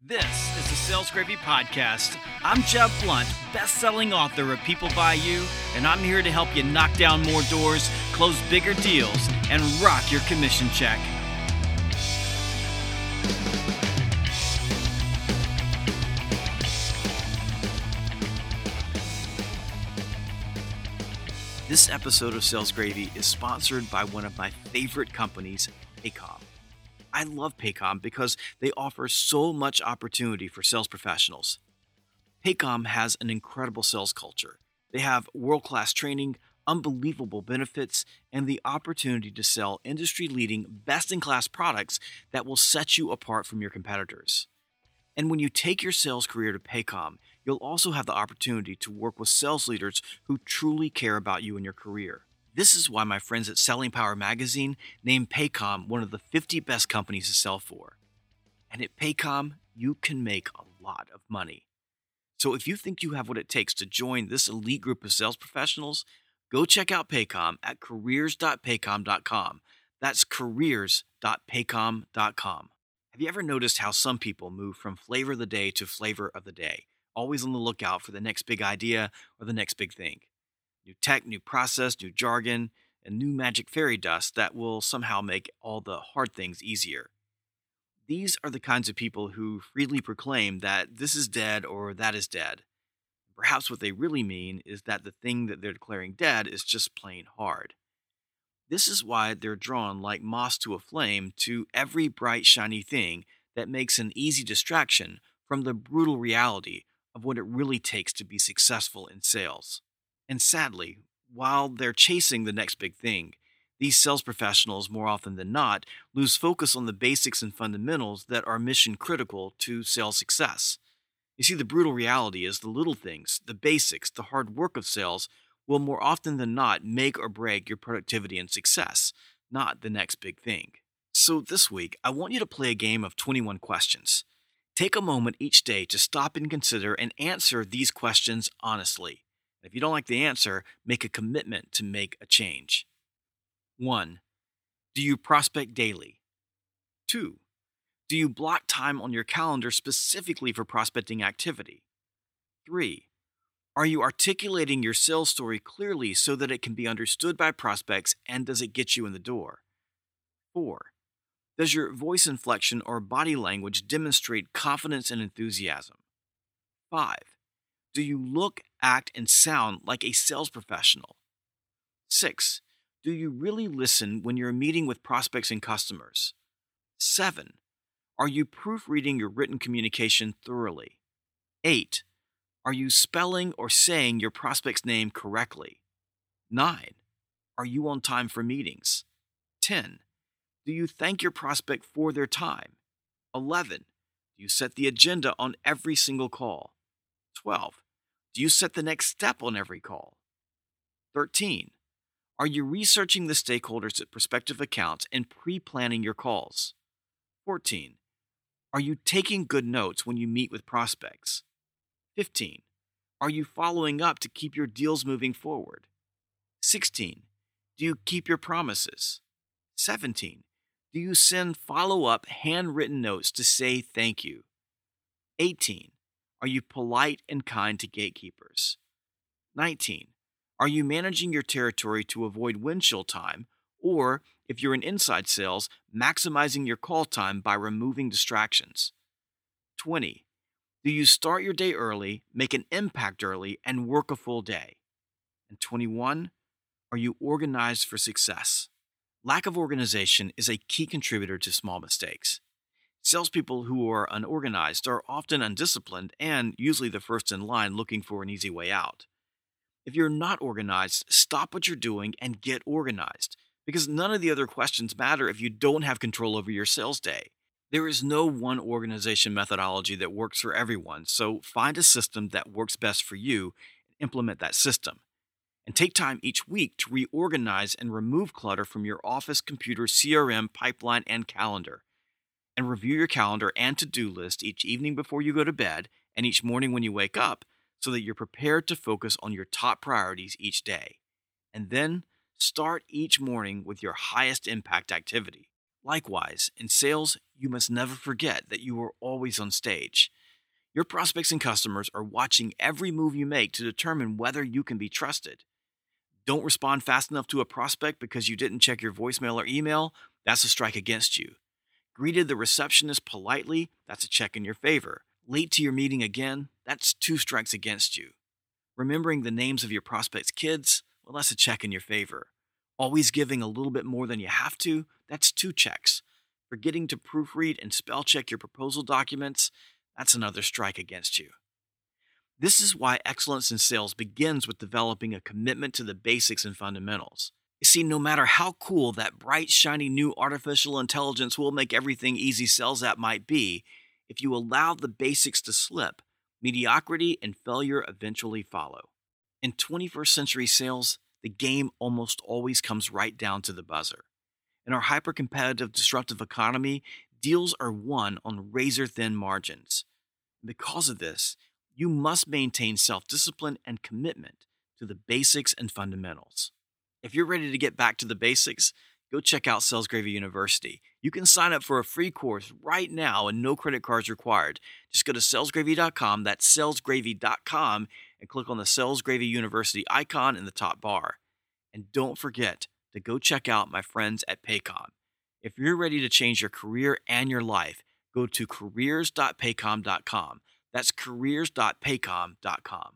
This is the Sales Gravy Podcast. I'm Jeb Blount, best-selling author of People Buy You, and I'm here to help you knock down more doors, close bigger deals, and rock your commission check. This episode of Sales Gravy is sponsored by one of my favorite companies, Paycom. I love Paycom because they offer so much opportunity for sales professionals. Paycom has an incredible sales culture. They have world class training, unbelievable benefits, and the opportunity to sell industry leading, best in class products that will set you apart from your competitors. And when you take your sales career to Paycom, you'll also have the opportunity to work with sales leaders who truly care about you and your career. This is why my friends at Selling Power Magazine named Paycom one of the 50 best companies to sell for. And at Paycom, you can make a lot of money. So if you think you have what it takes to join this elite group of sales professionals, go check out Paycom at careers.paycom.com. That's careers.paycom.com. Have you ever noticed how some people move from flavor of the day to flavor of the day, always on the lookout for the next big idea or the next big thing? New tech, new process, new jargon, and new magic fairy dust that will somehow make all the hard things easier. These are the kinds of people who freely proclaim that this is dead or that is dead. Perhaps what they really mean is that the thing that they're declaring dead is just plain hard. This is why they're drawn like moths to a flame to every bright, shiny thing that makes an easy distraction from the brutal reality of what it really takes to be successful in sales. And sadly, while they're chasing the next big thing, these sales professionals, more often than not, lose focus on the basics and fundamentals that are mission critical to sales success. You see, the brutal reality is the little things, the basics, the hard work of sales will more often than not make or break your productivity and success, not the next big thing. So, this week, I want you to play a game of 21 questions. Take a moment each day to stop and consider and answer these questions honestly. If you don't like the answer, make a commitment to make a change. 1. Do you prospect daily? 2. Do you block time on your calendar specifically for prospecting activity? 3. Are you articulating your sales story clearly so that it can be understood by prospects and does it get you in the door? 4. Does your voice inflection or body language demonstrate confidence and enthusiasm? 5. Do you look, act, and sound like a sales professional? Six, do you really listen when you're meeting with prospects and customers? Seven, are you proofreading your written communication thoroughly? Eight, are you spelling or saying your prospect's name correctly? Nine, are you on time for meetings? 10. Do you thank your prospect for their time? 11. Do you set the agenda on every single call? 12. Do you set the next step on every call? 13. Are you researching the stakeholders at prospective accounts and pre planning your calls? 14. Are you taking good notes when you meet with prospects? 15. Are you following up to keep your deals moving forward? 16. Do you keep your promises? 17. Do you send follow up handwritten notes to say thank you? 18. Are you polite and kind to gatekeepers? 19. Are you managing your territory to avoid windshield time? Or, if you're in inside sales, maximizing your call time by removing distractions? 20. Do you start your day early, make an impact early, and work a full day? And 21. Are you organized for success? Lack of organization is a key contributor to small mistakes. Salespeople who are unorganized are often undisciplined and usually the first in line looking for an easy way out. If you're not organized, stop what you're doing and get organized, because none of the other questions matter if you don't have control over your sales day. There is no one organization methodology that works for everyone, so find a system that works best for you and implement that system. And take time each week to reorganize and remove clutter from your office, computer, CRM, pipeline, and calendar and review your calendar and to do list each evening before you go to bed and each morning when you wake up so that you're prepared to focus on your top priorities each day. And then start each morning with your highest impact activity. Likewise, in sales, you must never forget that you are always on stage. Your prospects and customers are watching every move you make to determine whether you can be trusted. Don't respond fast enough to a prospect because you didn't check your voicemail or email, that's a strike against you. Greeted the receptionist politely, that's a check in your favor. Late to your meeting again, that's two strikes against you. Remembering the names of your prospects' kids, well, that's a check in your favor. Always giving a little bit more than you have to, that's two checks. Forgetting to proofread and spell check your proposal documents, that's another strike against you. This is why excellence in sales begins with developing a commitment to the basics and fundamentals. You see, no matter how cool that bright, shiny new artificial intelligence will make everything easy sales app might be, if you allow the basics to slip, mediocrity and failure eventually follow. In 21st century sales, the game almost always comes right down to the buzzer. In our hyper competitive, disruptive economy, deals are won on razor thin margins. Because of this, you must maintain self discipline and commitment to the basics and fundamentals. If you're ready to get back to the basics, go check out Sales Gravy University. You can sign up for a free course right now and no credit cards required. Just go to salesgravy.com, that's salesgravy.com, and click on the Sales Gravy University icon in the top bar. And don't forget to go check out my friends at Paycom. If you're ready to change your career and your life, go to careers.paycom.com. That's careers.paycom.com.